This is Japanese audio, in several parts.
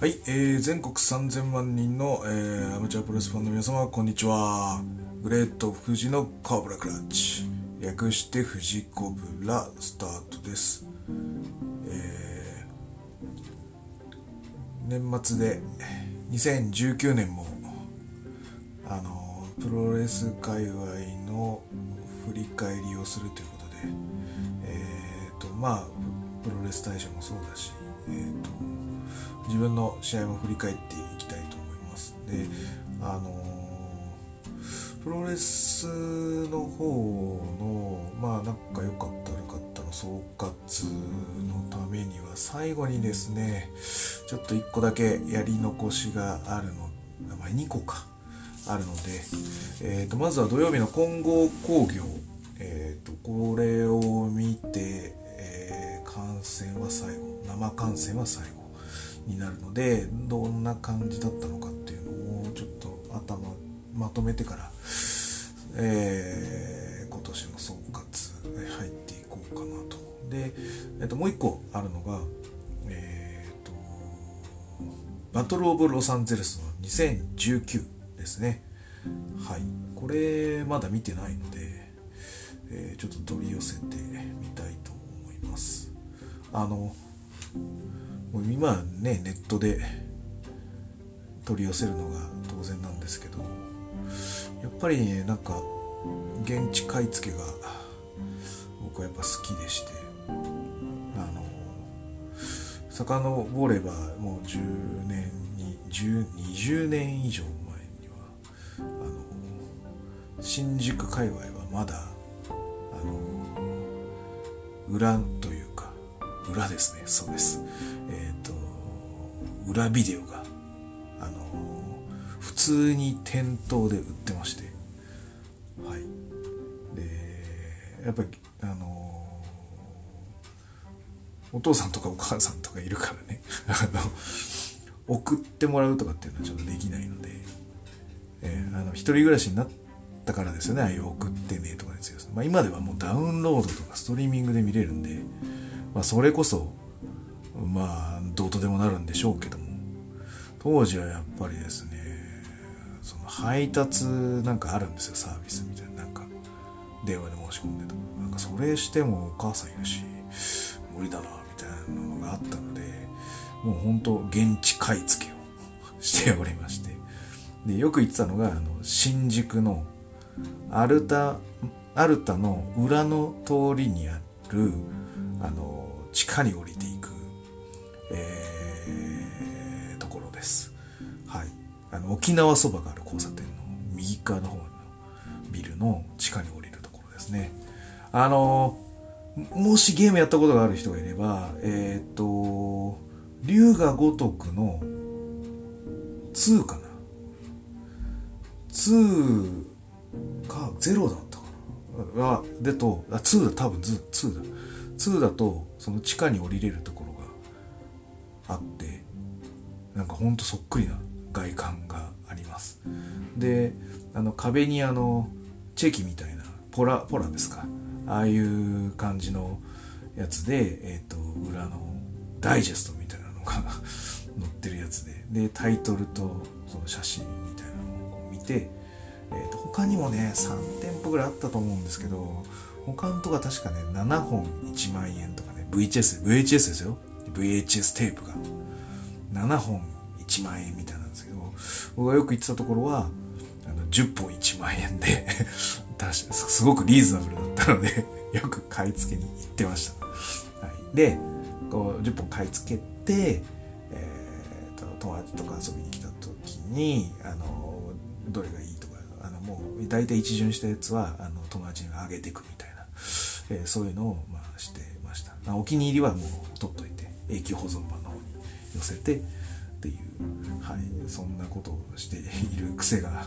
はい、えー、全国3000万人の、えー、アマチュアプロレスファンの皆様、こんにちは。グレート富士のコブラクラッチ。略して富士コブラスタートです。えー、年末で2019年も、あの、プロレス界隈の振り返りをするということで、えーと、まあ、プロレス大賞もそうだし、えーと、自分の試合も振り返っていきたいと思います。で、あのプロレスの方の、まあ、なんか良かった悪かったの総括のためには、最後にですね、ちょっと1個だけやり残しがあるの、まあ、2個か、あるので、えーと、まずは土曜日の混合工業、えーと、これを見て、えー観戦は最後、生観戦は最後。になるのでどんな感じだったのかっていうのをちょっと頭まとめてから、えー今年の総括入っていこうかなと。で、えっともう一個あるのがえっ、とバトル・オブ・ロサンゼルスの2019ですね。はい。これまだ見てないので、えーちょっと取り寄せてみたいと思います。あのもう今ねネットで取り寄せるのが当然なんですけどやっぱりねなんか現地買い付けが僕はやっぱ好きでしてあの遡ればもう10年に10 20年以上前にはあの新宿界隈はまだあの裏というか裏ですね。そうです。えっ、と裏ビデオがあの普通に店頭で売ってまして。はい。でやっぱりあのお父さんとかお母さんとかいるからね。あの送ってもらうとかっていうのはちょっとできないので、えーあの一人暮らしになったからですよね。ああいう送ってねとかですよ、まあ、今ではもうダウンロードとかストリーミングで見れるんで、まあ、それこそまあどうとでもなるんでしょうけども。当時はやっぱりですねその配達なんかあるんですよサービスみたいな。なんか電話で申し込んでとか。なんかそれしてもお母さんいるし無理だなみたいなのがあったのでもう本当現地買い付けをしておりまして。でよく言ってたのがあの新宿のアルタアルタの裏の通りにあるあの地下に降りていくえーところです。はい。あの、沖縄そばがある交差点の右側の方のビルの地下に降りるところですね。あの、もしゲームやったことがある人がいれば、えっ、と、龍が如くの2かな ?2 か0だったかなは、でと、あ、2だ、多分、2だ。2だと、その地下に降りれるところがあってなんかほんとそっくりな外観があります。であの壁にあのチェキみたいなポラポラですか。ああいう感じのやつで、えっと裏のダイジェストみたいなのが 載ってるやつで。でタイトルとその写真みたいなのを見て、えっと他にもね3店舗ぐらいあったと思うんですけど他のとか確かね7本1万円とかね VHS VHS ですよ。VHS テープが。7本1万円みたいなんですけど僕がよく行ってたところはあの10本1万円で 確かすごくリーズナブルだったので よく買い付けに行ってました、はい、でこう10本買い付けて、えーと友達とか遊びに来た時にあのどれがいいとかあのもう大体一巡したやつはあの友達にあげていくみたいな、えーそういうのを、まあ、してましたまあお気に入りはもう取っといて永久保存版の方に寄せてっていう、はい、そんなことをしている癖が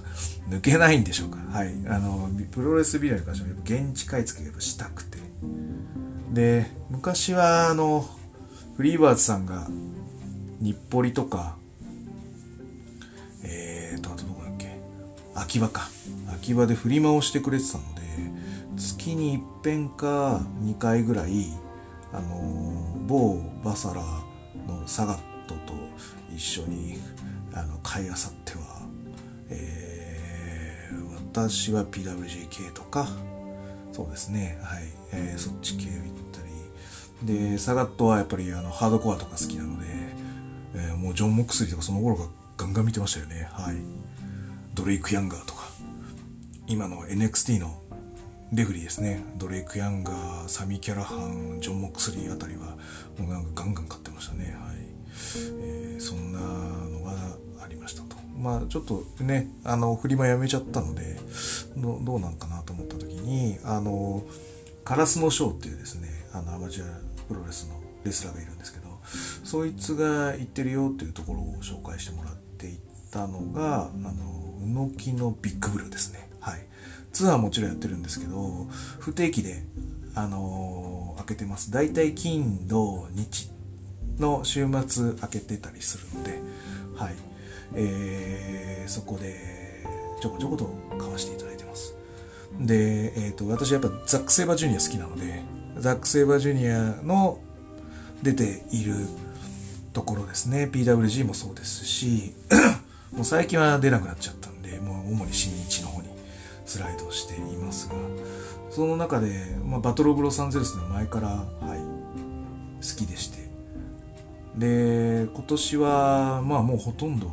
抜けないんでしょうか。はい。あの、プロレスビデオに関してはやっぱ現地買い付けがしたくて。で、昔はあの、フリーバーズさんが日暮里とか、えーと、あとどこだっけ？秋葉か。秋葉で振り回してくれてたの、月に一遍か二回ぐらい、あの、某バサラのサガットと一緒にあの買いあさっては、えー、私は PWJK とかそうですねはい、えー、そっち系行ったり。でサガットはやっぱりあのハードコアとか好きなので、えー、もうジョン・モックスリーとかその頃がガンガン見てましたよねはい。ドレイク・ヤンガーとか。今の NXT のレフリーですね。ドレイク・ヤンガーサミ・キャラハンジョン・モックスリーあたりはもうなんかガンガン買ってましたね。はい、えー、そんなのがありましたと。まあちょっとねあのフリマやめちゃったのでどどうなんかなと思った時にあのカラスのショーっていうですねあのアマチュアプロレスのレスラーがいるんですけどそいつが言ってるよっていうところを紹介してもらっていったのがあの宇野木のビッグブルーですね。ツアーもちろんやってるんですけど不定期であのー、開けてます。大体金土日の週末開けてたりするのではい。えー、そこでちょこちょこと買わせていただいてます。で、えーと、私やっぱザック・セイバージュニア好きなのでザック・セイバージュニアの出ているところですね。PWG もそうですし もう最近は出なくなっちゃったんでもう主に新日のスライドしていますがその中で、まあ、バトル・オブ・ロサンゼルスの前から、はい、好きでして。で今年はまあもうほとんど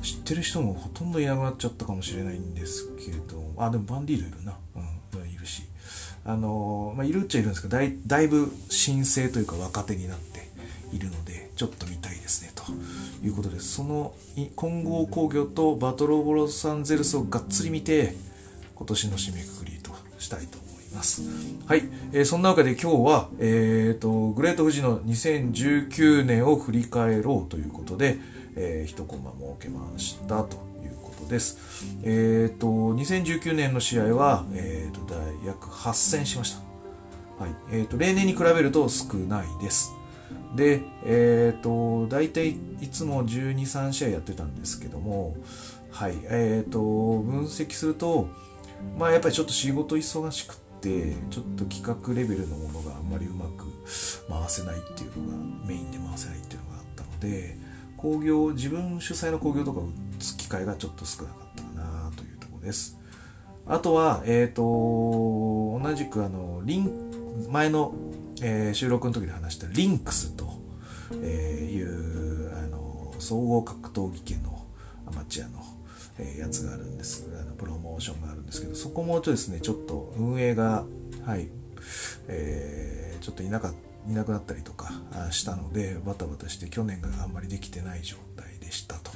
知ってる人もほとんどいなくなっちゃったかもしれないんですけれどあでもバンディールいるな。うんいるし。あのまあいるっちゃいるんですけどだいだいぶ新生というか若手になっているのでちょっと見たいですねということでその混合工業とバトル・オブ・ロサンゼルスをがっつり見て今年の締めくくりとしたいと思います。はい。えー、そんなわけで今日は、えっ、ー、と、グレート富士の2019年を振り返ろうということで、えー、一コマ設けましたということです。えっ、ー、と、2019年の試合は、えっ、ー、と、約8戦しました。はい。えっ、と、例年に比べると少ないです。で、えっ、と、大体いつも12、3試合やってたんですけども、はい。えっ、と、分析すると、まあやっぱりちょっと仕事忙しくってちょっと企画レベルのものがあんまりうまく回せないっていうのがメインで回せないっていうのがあったので工業自分主催の工業とか打つ機会がちょっと少なかったかなというところです。あとはえっ、ー、と同じくあのリン前の、えー、収録の時で話したリンクスと、いうあの総合格闘技系のアマチュアのえやつがあるんですあのプロモーションがあるんですけどそこもとですねちょっと運営がはいえー、ちょっといなかいなくなったりとかしたのでバタバタして去年があんまりできてない状態でしたと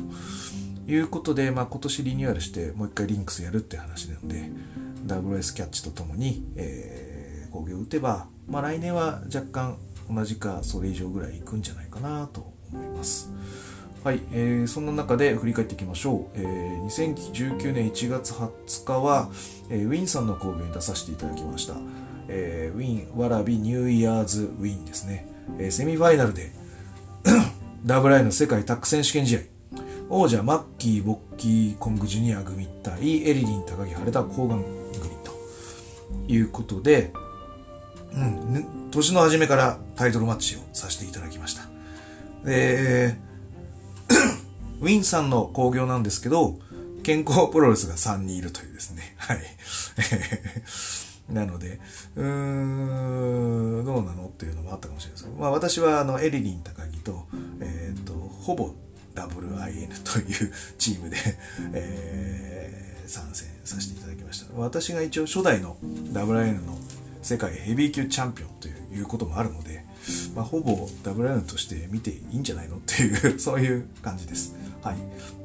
いうことで、まあ、今年リニューアルしてもう一回リンクスやるって話なので WS キャッチとともに、えー、工業を打てば、まあ、来年は若干同じかそれ以上ぐらいいくんじゃないかなと思います。はい、えー、そんな中で振り返っていきましょう。えー、2019年1月20日は、えー、ウィンさんの講義に出させていただきました。えー、ウィン、わらびニューイヤーズウィンですね。えー、セミファイナルで ダブルアイの世界タック選手権試合。王者マッキー・ボッキー・コング・ジュニア組対エリリン・高木・晴れた抗がん組ということで、うん、年の初めからタイトルマッチをさせていただきました。で、ウィンさんの興行なんですけど、健康プロレスが3人いるというですね。はい。なので、うーん、どうなのっていうのもあったかもしれないですけど、まあ私はあの、エリリン高木と、えっ、ー、と、ほぼ WIN というチームで、えー、参戦させていただきました。私が一応初代の WIN の世界ヘビー級チャンピオンということもあるので、まあ、ほぼ WIN として見ていいんじゃないのっていう そういう感じです。はい。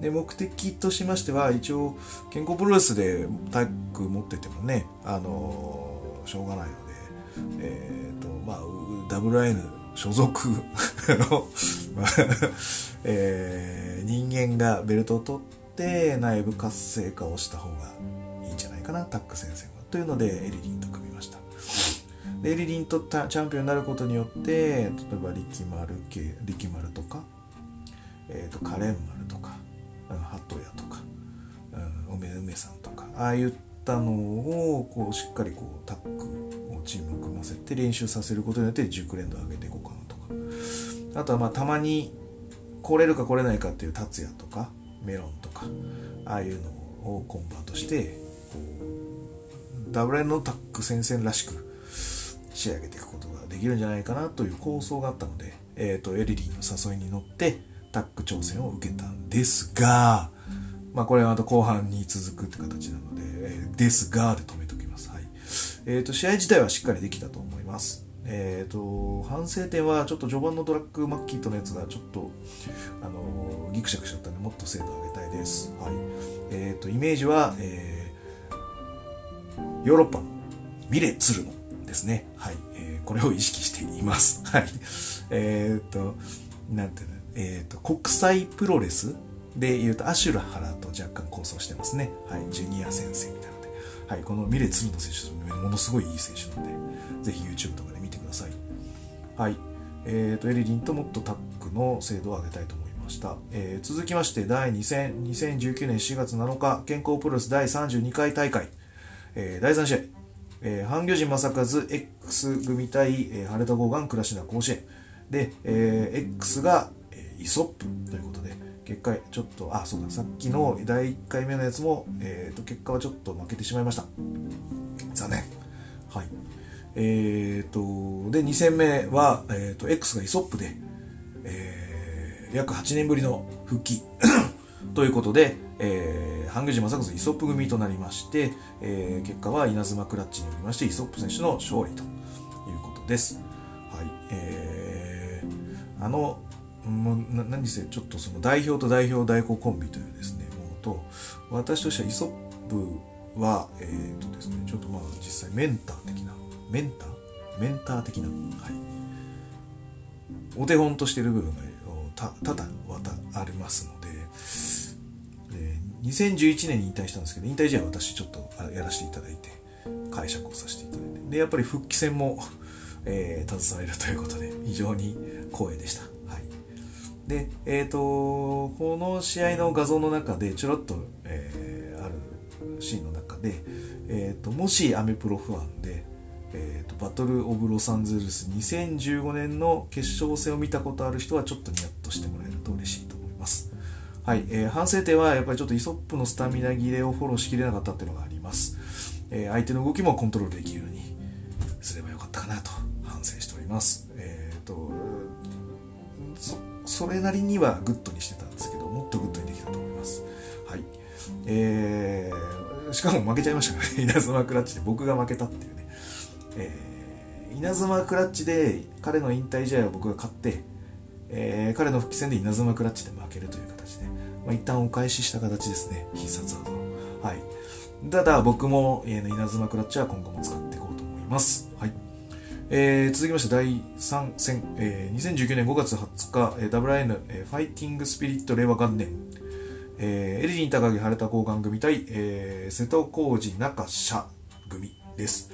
で、目的としましては、一応、健康プロレスでタッグ持っててもね、あのー、しょうがないので、えっ、ー、と、まあ、WN 所属 の えー、人間がベルトを取って内部活性化をした方がいいんじゃないかな、タッグ戦線は。というので、エリリンと組。エリリンとチャンピオンになることによって例えば力丸系力丸とか、えーと、カレン丸とか、うん、ハトヤとか、うん、梅梅さんとかああいったのをこうしっかりこうタッグをチームを組ませて練習させることによって熟練度を上げていこうかなとか。あとはまあたまに来れるか来れないかっていう達也とかメロンとかああいうのをコンバートしてこうダブルのタック戦線らしく仕上げていくことができるんじゃないかなという構想があったので、えーと、エリリーの誘いに乗ってタック挑戦を受けたんですが、まあこれはまた後半に続くって形なので、えー、ですがで止めておきます。はい。えっ、ー、と、試合自体はしっかりできたと思います。えっ、ー、と、反省点はちょっと序盤のドラッグマッキーとのやつがちょっと、あのギクシャクしちゃったんで、もっと精度を上げたいです。はい。えっ、と、イメージは、えー、ヨーロッパのミレ・ツルノですね。はい。えー、これを意識しています。はい。えっ、と、なんていうの、えっ、と、国際プロレスで言うと、アシュラハラと若干構想してますね。はい。ジュニア先生みたいなので。はい。このミレ・ツルノ選手、ものすごいいい選手なので、ぜひ YouTube とかで見てください。はい。えっ、と、エリリンともっとタックの精度を上げたいと思いました。えー、続きまして、第2戦、2019年4月7日、健康プロレス第32回大会、えー、第3試合、えー、半魚人正和 X 組対、えー、晴れた号ン倉科甲子園。で、えー、X が、えー、イソップということで結果ちょっとあそうださっきの第1回目のやつも、えーと、結果はちょっと負けてしまいました。残念。はい。えーとで2戦目は、えーと、と X がイソップで、えー、約8年ぶりの復帰。ということで、えー、半魚島作イソップ組となりまして、えー、結果は稲妻クラッチによりましてイソップ選手の勝利ということです。はい。えー、あの、もう何せちょっとその代表と代表代行コンビというですね、ものと、私としてはイソップは、え、ー、とですね、ちょっとまあ実際メンター的な、メンター？メンター的な、はい。お手本としてる部分が多々ありますので、2011年に引退したんですけど、引退試合は私ちょっとやらせていただいて、解釈をさせていただいて、で、やっぱり復帰戦も、えー、携われるということで、非常に光栄でした。はい。で、えっ、ー、と、この試合の画像の中で、ちょろっと、えー、あるシーンの中で、えっ、ー、と、もしアメプロファンで、えーと、バトル・オブ・ロサンゼルス2015年の決勝戦を見たことある人はちょっとニヤッとしてもらえると嬉しいと思います。はい、えー、反省点はやっぱりちょっとイソップのスタミナ切れをフォローしきれなかったっていうのがあります。えー、相手の動きもコントロールできるようにすればよかったかなと反省しております。えっ、ー、とそ、それなりにはグッドにしてたんですけど、もっとグッドにできたと思います。はい。えー、しかも負けちゃいましたからね、稲妻クラッチで僕が負けたっていうね。えー、稲妻クラッチで彼の引退試合を僕が勝って、えー、彼の復帰戦で稲妻クラッチで負けるという形で、まあ、一旦お返しした形ですね、必殺技を。はい。ただ、僕も、えー、稲妻クラッチは今後も使っていこうと思います。はい。えー、続きまして第3戦、えー、2019年5月20日、えー、WIN、えー、ファイティングスピリット令和元年、えー、エリリン高木晴れた交換組対、えー、瀬戸康史中社組です。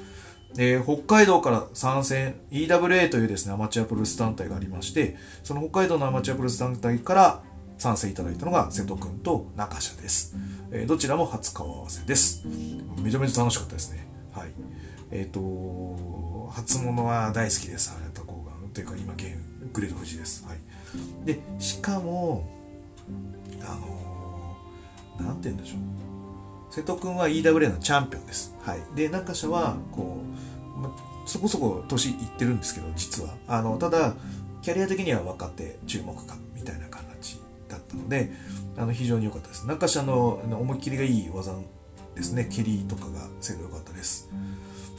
えー、北海道から参戦 EWA というですね、アマチュアプロレス団体がありまして、その北海道のアマチュアプロレス団体から参戦いただいたのが瀬戸くんと中社です。えー、どちらも初顔合わせです。めちゃめちゃ楽しかったですね。はい。えっ、ー、と、初物は大好きです。あれとこうというか今現グレード富士です。はい。で、しかも、あのー、なんて言うんでしょう。瀬戸君は EWA のチャンピオンです。はい。で、中社は、こう、ま、そこそこ年いってるんですけど、実は。あの、ただ、キャリア的には若手注目株みたいな形だったので、あの、非常に良かったです。中社の思いっきりがいい技ですね。蹴りとかが精度良かったです。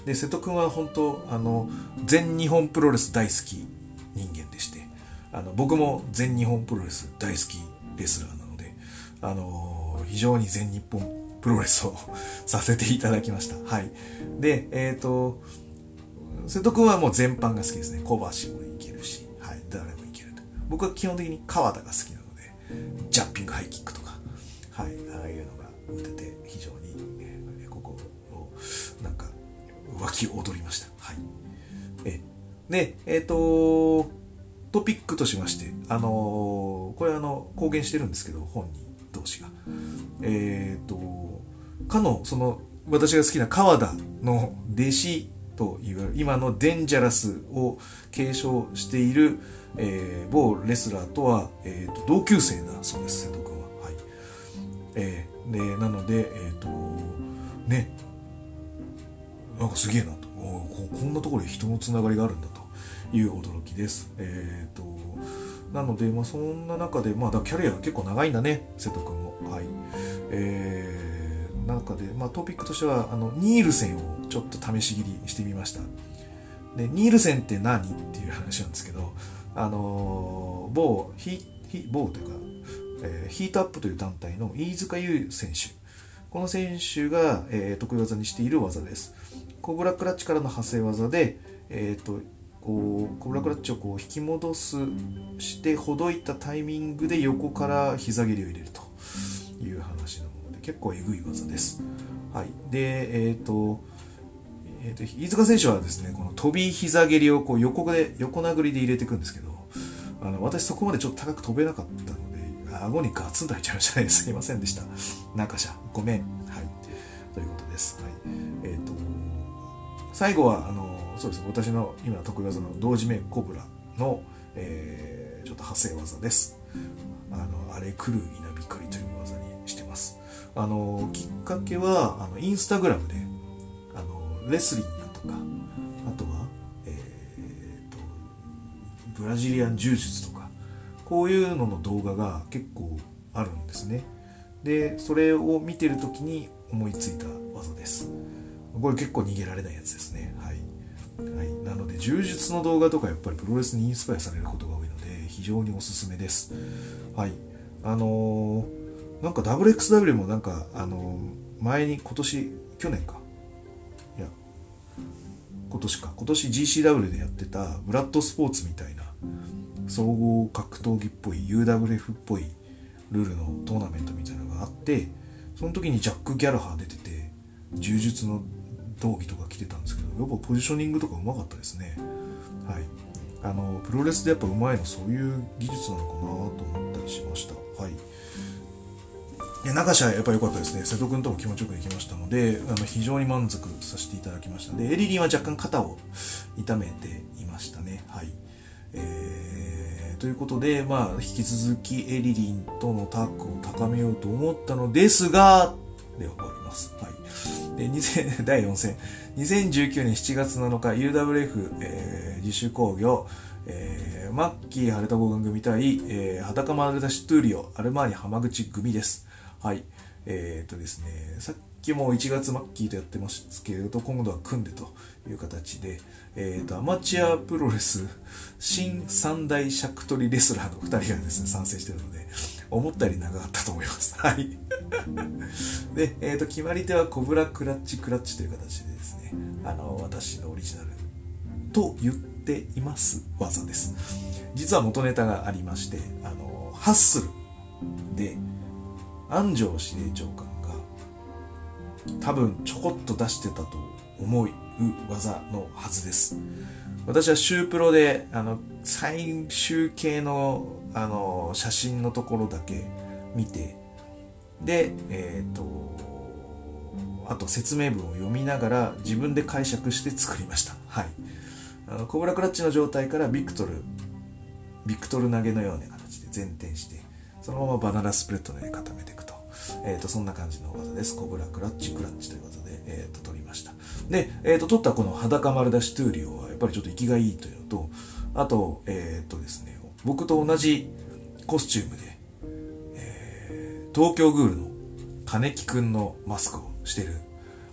で、瀬戸君は本当、あの、全日本プロレス大好き人間でして、あの、僕も全日本プロレス大好きレスラーなので、あの、非常に全日本プロレスをさせていただきました。はい。で、え、ー、と、瀬戸君はもう全般が好きですね。小橋もいけるし、はい、誰もいけると。僕は基本的に川田が好きなので、ジャンピングハイキックとか、はい、ああいうのが打てて非常に、えー、ここを、なんか、湧き踊りました。はい。え、で、えっ、ー、と、トピックとしまして、あのー、これあの、公言してるんですけど、本人同士が。えっ、ー、と、かの、その、私が好きな川田の弟子といわれる今のデンジャラスを継承している、えー、某レスラーとは、えーと、同級生だそうです瀬戸君は。はいえー、でなので、えっ、ー、とねなんかすげえなとここんなところで人のつながりがあるんだという驚きです。えっ、ー、となので、まあ、そんな中で、まあ、だキャリアが結構長いんだね瀬戸君も。はいえー中で、まあ、トピックとしてはあのニールセンをちょっと試し切りしてみました。でニールセンって何っていう話なんですけどあの某ヒ某というか、えー、ヒートアップという団体の飯塚優選手。この選手が、えー、得意技にしている技です。コブラクラッチからの派生技で、えーと、こうコブラクラッチをこう引き戻すしてほどいたタイミングで横から膝蹴りを入れるという話の結構えぐい技です。はい。で、えっ、ー、と、えーと、飯塚選手はですね、この飛び膝蹴りをこう横で、横殴りで入れていくんですけど、あの私そこまでちょっと高く飛べなかったので、顎にガツンと入っちゃいましたね。すいませんでした。なんかしゃ、ごめん。はい。ということです。はい。えっ、ー、と、最後は、あの、そうです。私の今得意技の同時面コブラの、えー、ちょっと派生技です。あの、あれ来る稲光という技にしてます。あのきっかけはあのインスタグラムであのレスリングとかあとは、えーと、ブラジリアン柔術とかこういうのの動画が結構あるんですね。でそれを見てる時に思いついた技です。これ結構逃げられないやつですね。はい、はい、なので柔術の動画とかやっぱりプロレスにインスパイアされることが多いので非常におすすめです。はい。あのーなんか WXW もなんかあの前に今年去年か。いや今年か。今年 GCW でやってたブラッドスポーツみたいな総合格闘技っぽい UWF っぽいルールのトーナメントみたいなのがあってその時にジャック・ギャラハー出てて柔術の道着とか着てたんですけどやっぱポジショニングとかうまかったですね。はい。あのプロレスでやっぱうまいのそういう技術なのかなと思ったりしました。はい。で中市はやっぱり良かったですね瀬戸君とも気持ちよくできましたのであの非常に満足させていただきましたでエリリンは若干肩を痛めていましたねはいえー、ということで、まあ、引き続きエリリンとのタッグを高めようと思ったのですが、で終わります。はい。で、2000 第4戦。2019年7月7日、UWF、えー、自主工業、えー、マッキー・ハルタゴーガン組対、えー、裸マルダシトゥーリオ、アルマーニ浜口組です。はい。えっ、とですね、さっきも1月末期とやってますけれど、今度は組んでという形で、えっ、と、アマチュアプロレス、新三大尺取りレスラーの2人がですね、参戦してるので、思ったより長かったと思います。はい。で、えっ、と、決まり手はコブラクラッチクラッチという形でですね、あの、私のオリジナルと言っています技です。実は元ネタがありまして、あの、ハッスルで、安城司令長官が多分ちょこっと出してたと思う技のはずです。私はシュープロであの最終形のあの写真のところだけ見てでえっ、ー、とあと説明文を読みながら自分で解釈して作りました。はい。あのコブラクラッチの状態からビクトルビクトル投げのような形で前転してそのままバナナスプレッドのように固めていくと。えっ、ー、と、そんな感じの技です。コブラクラッチクラッチという技で、えっ、ー、と、取りました。で、えっ、ー、と、取ったこの裸丸出しトゥーリオは、やっぱりちょっと活きがいいというのと、あと、えっ、とですね、僕と同じコスチュームで、え東京グールの金木くんのマスクをしてる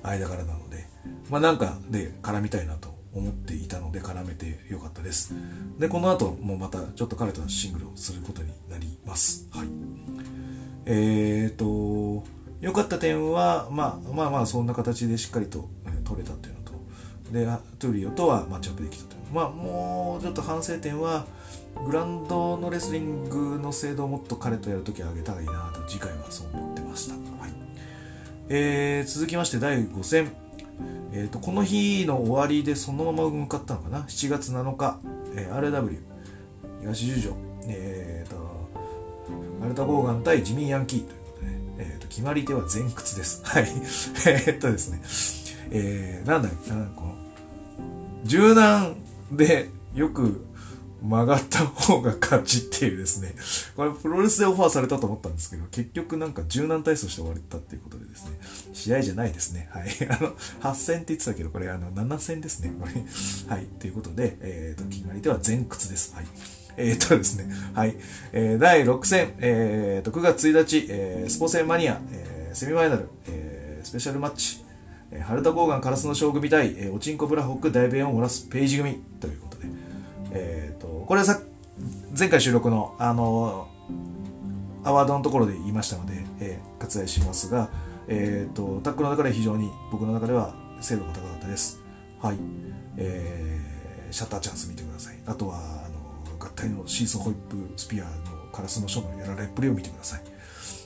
間柄なので、まあなんかで絡みたいなと思っていたので絡めてよかったです。で、この後もまたちょっと彼とシングルをすることになります。はい。えっ、ー、と、良かった点は、まあまあまあそんな形でしっかりと、えー、取れたというのと、で、トゥーリオとはマッチアップできたという。まあもうちょっと反省点は、グランドのレスリングの精度をもっと彼とやるときは上げたらいいなと次回はそう思ってました。はい。えー、続きまして第5戦。えーと、この日の終わりでそのまま向かったのかな？7月7日、えー、RW 東十条、えーと、アルタ・ゴーガン対ジミー・ヤンキー。ということで、ね、えーと、決まり手は前屈です。はい。えっとですね。えー、なんだっけな？この柔軟でよく曲がった方が勝ちっていうですね。これプロレスでオファーされたと思ったんですけど、結局なんか柔軟体操して終わったっていうことでですね。試合じゃないですね。はい。あの、8戦って言ってたけど、これあの、7戦ですね。これ。はい。ということで、えっ、ー、と、決まり手は前屈です。はい。えっ、とですね。はい。えー、第6戦、えっ、と、9月1日、えー、スポーツマニア、えー、セミファイナル、えー、スペシャルマッチ、えー、ハルタ・ゴーガン・カラスの将組対、えー、オチンコ・ブラホック・大米を漏らすページ組という、えっ、ー、と、これはさ、前回収録の、あのアワードのところで言いましたので、えー、割愛しますが、えっ、ー、と、タックの中で非常に僕の中では精度が高かったです。はい。えー、シャッターチャンス見てください。あとは、あの、合体のシーソーホイップスピアのカラスの書のやられっぷりを見てください。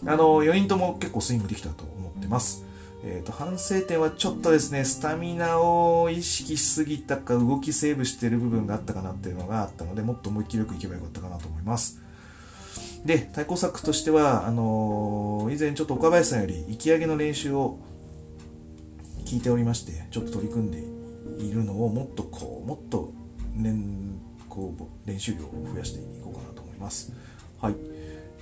あの、4人とも結構スイングできたと思ってます。え、ー、と、反省点はちょっとですね、スタミナを意識しすぎたか、動きセーブしてる部分があったかなっていうのがあったので、もっと思いっきりよくいけばよかったかなと思います。で、対抗策としては、あのー、以前ちょっと岡林さんより、引き上げの練習を聞いておりまして、ちょっと取り組んでいるのを、もっとこう、もっと年、こう、練習量を増やしていこうかなと思います。はい。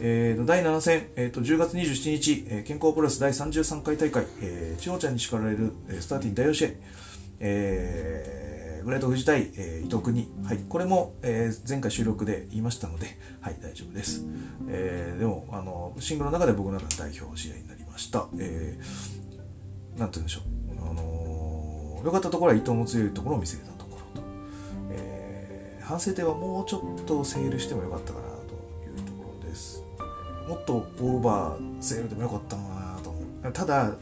えー、と第7戦、えー、と10月27日、えー、健康プロレス第33回大会、えー、千代ちゃんに叱られる、えー、スターティン第4試合、えー、グレート富士対、えー、伊藤国、はい、これも、えー、前回収録で言いましたので、はい、大丈夫です。えー、でも、あの、シングルの中で僕の中で代表試合になりました。えー、なんて言うんでしょう。あのー、良かったところは伊藤の強いところを見せたところと、えー、反省点はもうちょっとセールしてもよかったかなもっとオーバーセールでもよかったのかなと思う。ただ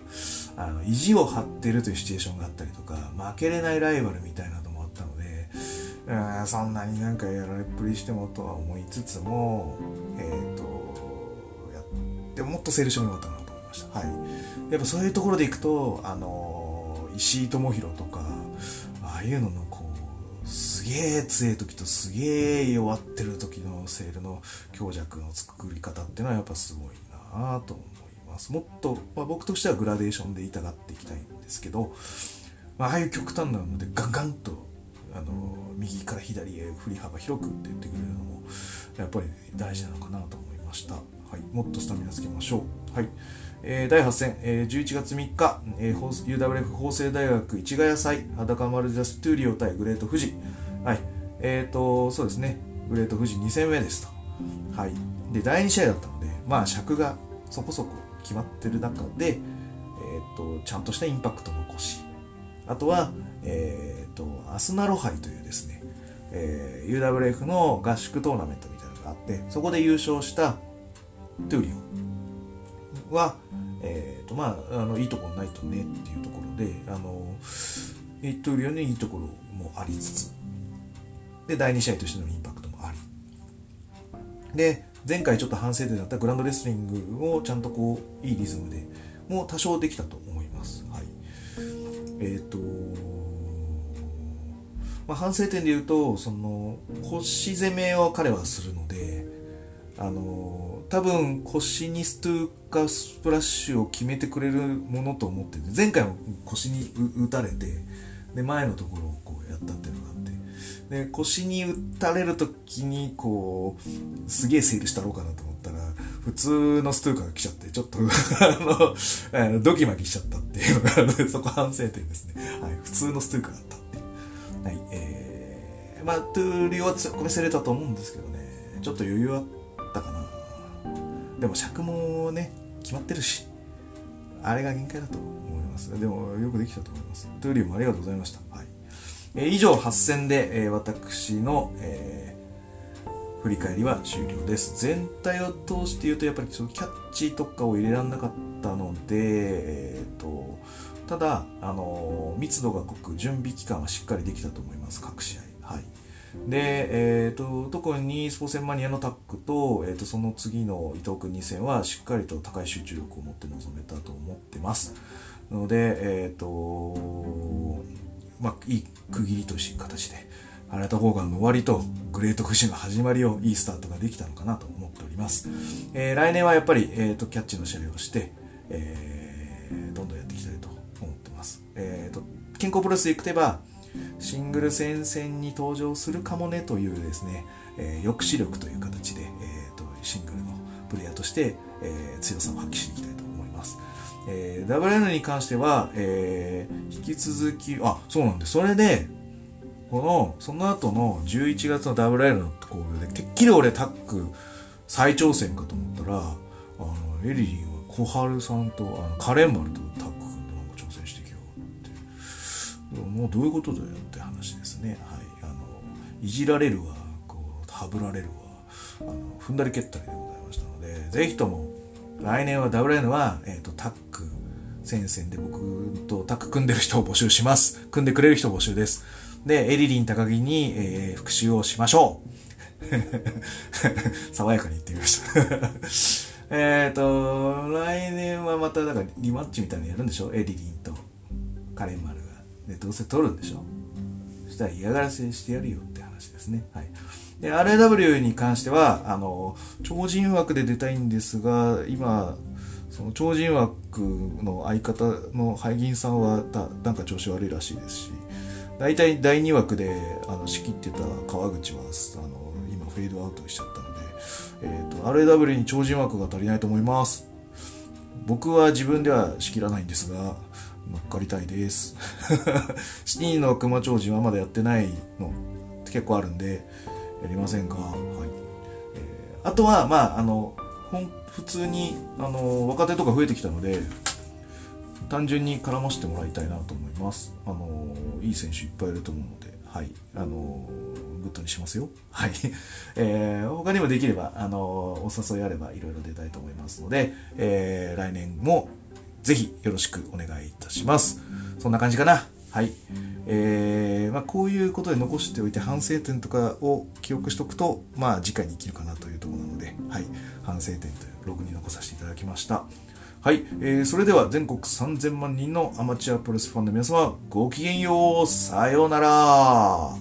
あの意地を張ってるというシチュエーションがあったりとか負けれないライバルみたいなのもあったのでうんそんなになんかやられっぷりしてもとは思いつつもえっ、ー、とやってもっとセールしてもよかったなと思いました。はい。やっぱそういうところでいくとあの石井智弘とかああいうののこうすげえ強い時とすげえ弱ってる時のセールの強弱の作り方っていうのはやっぱすごいなと思います。もっと、まあ、僕としてはグラデーションで痛がっていきたいんですけど、まあ、ああいう極端なのでガンガンとあの右から左へ振り幅広くって言ってくれるのもやっぱり大事なのかなと思いました、はい、もっとスタミナつけましょう、はい。えー、第8戦、えー、11月3日、えー、UWF 法政大学市ヶ谷祭裸丸ジャストゥーリオ対グレート富士はい。えっ、ー、と、そうですね。グレート富士2戦目ですと。はい。で、第2試合だったので、まあ尺がそこそこ決まってる中で、えっ、ー、と、ちゃんとしたインパクト残し、あとは、えっ、ー、と、アスナロ杯というですね、えー、UWF の合宿トーナメントみたいなのがあって、そこで優勝したトゥーリオは、えっ、と、まあ、あの、いいところないとねっていうところで、あの、トゥーリオのいいところもありつつ、で、第2試合としてのインパクトもあり。で、前回ちょっと反省点だったグランドレスリングをちゃんとこう、いいリズムで、もう多少できたと思います。はい。えっ、ー、と、まあ、反省点で言うと、その、腰攻めを彼はするので、あの、多分腰にストゥーカースプラッシュを決めてくれるものと思ってて、前回も腰に打たれて、で、前のところをこうやったっていうのがあってで腰に打たれる時にこうすげえセールしたろうかなと思ったら普通のストゥーカが来ちゃってちょっと あのドキマキしちゃったっていうのがあのでそこ反省点ですね、はい、普通のストゥーカーだったっていう。はいえー、まあトゥーリオは強く見せれたと思うんですけどね。ちょっと余裕あっったかな。でも尺もね決まってるしあれが限界だと思います。でもよくできたと思います。トゥーリオもありがとうございました。はい。え以上8戦で、え私の、えー、振り返りは終了です。全体を通して言うと、やっぱりそのキャッチとかを入れられなかったので、えーと、ただ、あの密度が濃く準備期間はしっかりできたと思います、各試合。で、えーと、特にスポーツ戦マニアのタックと,、えーと、その次の伊藤君2戦はしっかりと高い集中力を持って臨めたと思ってます。ので、えっ、ー、とまあ、いい区切りという形で、新た交換の終わりとグレート富士の始まりをいいスタートができたのかなと思っております。えー、来年はやっぱり、えーと、キャッチの試合をして、えー、どんどんやっていきたいと思ってます。えーと、健康プロレスでいくとば、シングル戦線に登場するかもねというですね、えー、抑止力という形で、えーと、シングルのプレイヤーとして、えー、強さを発揮していきたいと思います。えー、WN に関しては、えー、引き続き、あ、そうなんです。それで、この、その後の11月の WL の興行で、てっきり俺タック再挑戦かと思ったら、あの、エリリンは小春さんと、あの、カレンマルともうどういうことだよって話ですね。はい。あの、いじられるわ、こう、はぶられるわ、あの、踏んだり蹴ったりでございましたので、ぜひとも、来年は WN は、えっ、ー、と、タック戦線で僕とタッグ組んでる人を募集します。組んでくれる人募集です。で、エリリン高木に、えー、復習をしましょう。爽やかに言ってみました えっと、来年はまた、だかリマッチみたいなのやるんでしょ？エリリンとカレンマル。で、どうせ取るんでしょそしたら嫌がらせしてやるよって話ですね。はい。で、RAW に関しては、あの、超人枠で出たいんですが、今、その超人枠の相方のハイギンさんはなんか調子悪いらしいですし、大体第2枠であの仕切ってた川口はあの今フェードアウトしちゃったので、えーと、RAW に超人枠が足りないと思います僕は自分では仕切らないんですが乗っかりたいです シティの熊超人はまだやってないの結構あるんでやりませんかはい、えー、あとはまああのほん普通にあの若手とか増えてきたので単純に絡ませてもらいたいなと思います。あのいい選手いっぱいいると思うので、はい、あのグッドにしますよ。はい。えー、他にもできれば、あのお誘いあればいろいろ出たいと思いますので、えー、来年もぜひよろしくお願いいたします。そんな感じかな。はい。えー、まあ、こういうことで残しておいて反省点とかを記憶しとくと、まあ次回に生きるかなというところなので、はい。反省点というログに残させていただきました。はい。えー、それでは全国3000万人のアマチュアプロレスファンの皆様、ごきげんよう。さようなら。